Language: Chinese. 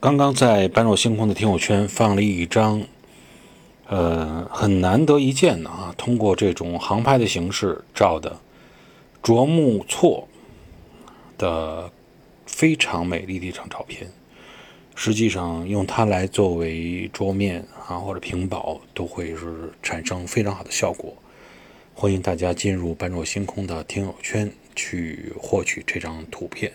刚刚在般若星空的听友圈放了一张，呃，很难得一见的啊，通过这种航拍的形式照的卓木错的非常美丽的一张照片。实际上，用它来作为桌面啊或者屏保，都会是产生非常好的效果。欢迎大家进入般若星空的听友圈去获取这张图片。